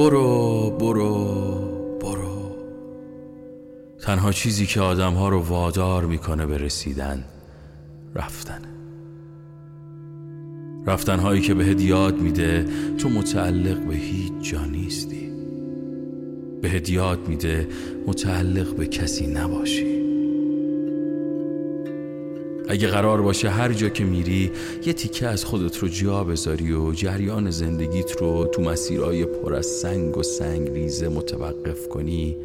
برو برو برو. تنها چیزی که آدمها رو وادار می‌کنه به رسیدن رفتن. رفتن هایی که بهت یاد میده تو متعلق به هیچ جا نیستی. بهت یاد میده متعلق به کسی نباشی. اگه قرار باشه هر جا که میری یه تیکه از خودت رو جا بذاری و جریان زندگیت رو تو مسیرهای پر از سنگ و سنگ ریزه متوقف کنی.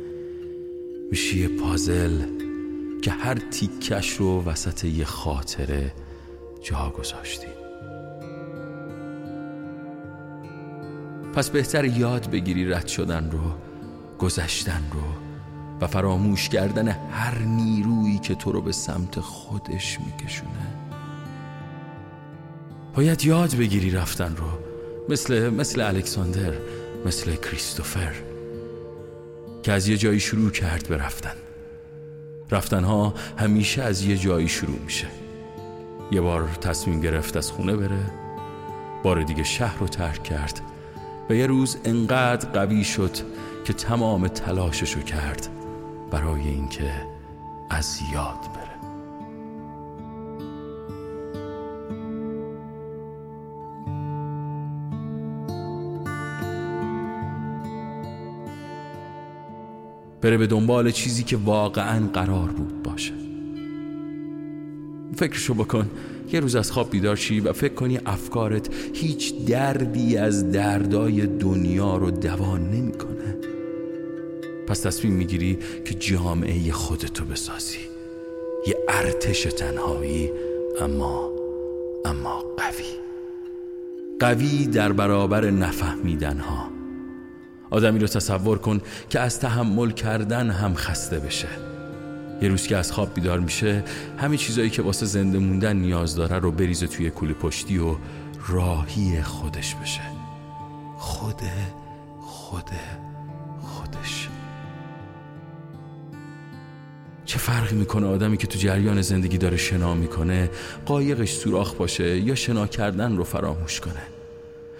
میشی یه پازل که هر تیکش رو وسط یه خاطره جا گذاشتی. پس بهتر یاد بگیری رد شدن رو گذشتن رو. و فراموش کردن هر نیرویی که تو رو به سمت خودش میکشونه. باید یاد بگیری رفتن رو. مثل مثل الکساندر مثل کریستوفر. که از یه جایی شروع کرد به رفتن. رفتنها همیشه از یه جایی شروع میشه. یه بار تصمیم گرفت از خونه بره. بار دیگه شهر رو ترک کرد. و یه روز انقدر قوی شد که تمام تلاششو کرد. برای اینکه از یاد بره. بره به دنبال چیزی که واقعا قرار بود باشه. فکرشو بکن. یه روز از خواب بیدار شی و فکر کنی افکارت هیچ دردی از دردای دنیا رو دوان نمی‌کنه. پس تصمیم می‌گیری که جامعه خودتو بسازی. یه ارتش تنهایی اما اما قوی. قوی در برابر نفهمیدن ها آدمی رو تصور کن که از تحمل کردن هم خسته بشه. یه روز که از خواب بیدار میشه همه چیزایی که واسه زنده موندن نیاز داره رو بریزه توی کوله پشتی و راهی خودش بشه. خود خود چه فرقی می‌کنه آدمی که تو جریان زندگی داره شنا می‌کنه قایقش سوراخ باشه یا شنا کردن رو فراموش کنه.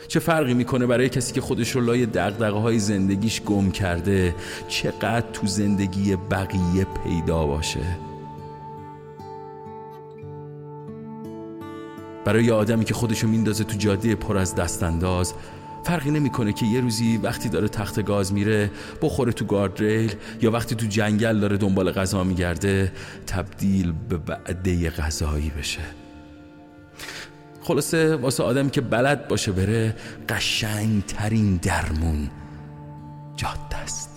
چه فرقی می‌کنه برای کسی که خودش رو لای دقدقه های زندگیش گم کرده چقدر تو زندگی بقیه پیدا باشه؟ برای آدمی که خودشو میندازه تو جاده پر از دستانداز فرقی نمی‌کنه که یه روزی وقتی داره تخت گاز میره بخوره تو گاردریل یا وقتی تو جنگل داره دنبال غذا میگرده تبدیل به بعده غذایی بشه. خلاصه واسه آدمی که بلد باشه بره قشنگترین درمون جاده است.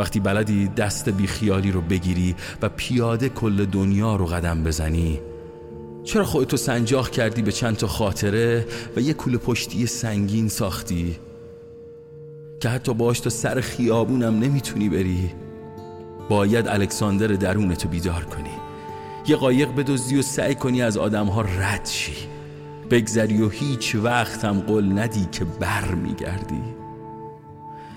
وقتی بلدی دست بیخیالی رو بگیری و پیاده کل دنیا رو قدم بزنی چرا خودتو سنجاق کردی به چند تا خاطره و یه کوله پشتی سنگین ساختی؟ که حتی باش تا سر خیابونم نمی‌تونی بری. باید الکساندر درونتو بیدار کنی. یه قایق بدزدی و سعی کنی از آدمها رد شی. بگذری و هیچ وقت هم قول ندی که بر میگردی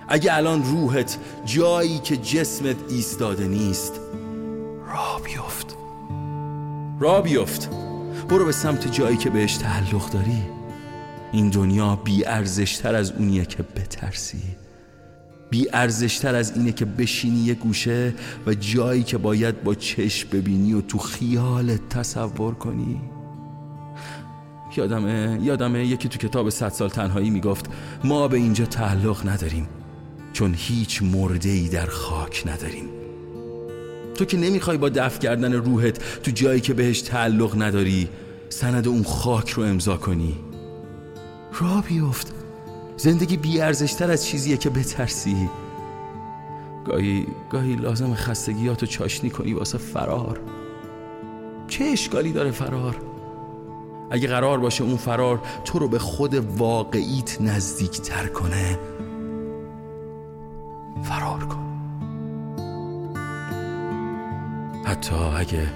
اگه الان روحت جایی که جسمت ایستاده نیست را بیفت. را بیفت. برو به سمت جایی که بهش تعلق داری. این دنیا بی ارزشتر از اونیه که بترسی. بی ارزشتر از اینه که بشینی یه گوشه و جایی که باید با چشم ببینی و تو خیالت تصور کنی. یادمه یادمه یکی تو کتاب صد سال تنهایی می‌گفت ما به اینجا تعلق نداریم چون هیچ مرده ای در خاک نداریم. تو که نمی‌خوای با دفع کردن روحت تو جایی که بهش تعلق نداری سند اون خاک رو امضا کنی. را بیفت. زندگی بیارزشتر از چیزیه که بترسی. گاهی گاهی لازم خستگیاتو چاشنی کنی واسه فرار. چه اشکالی داره فرار؟ اگه قرار باشه اون فرار تو رو به خود واقعیت نزدیکتر کنه فرار کن. حتی اگه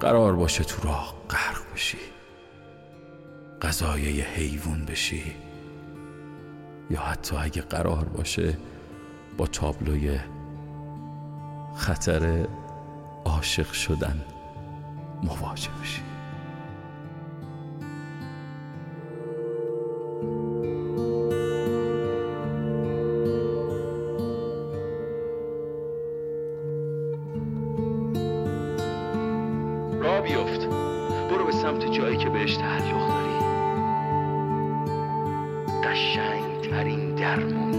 قرار باشه تو راه غرق بشی غذای حیوان بشی. یا حتی اگه قرار باشه با تابلوی خطر عاشق شدن مواجه بشی. قشنگ ترین درمون.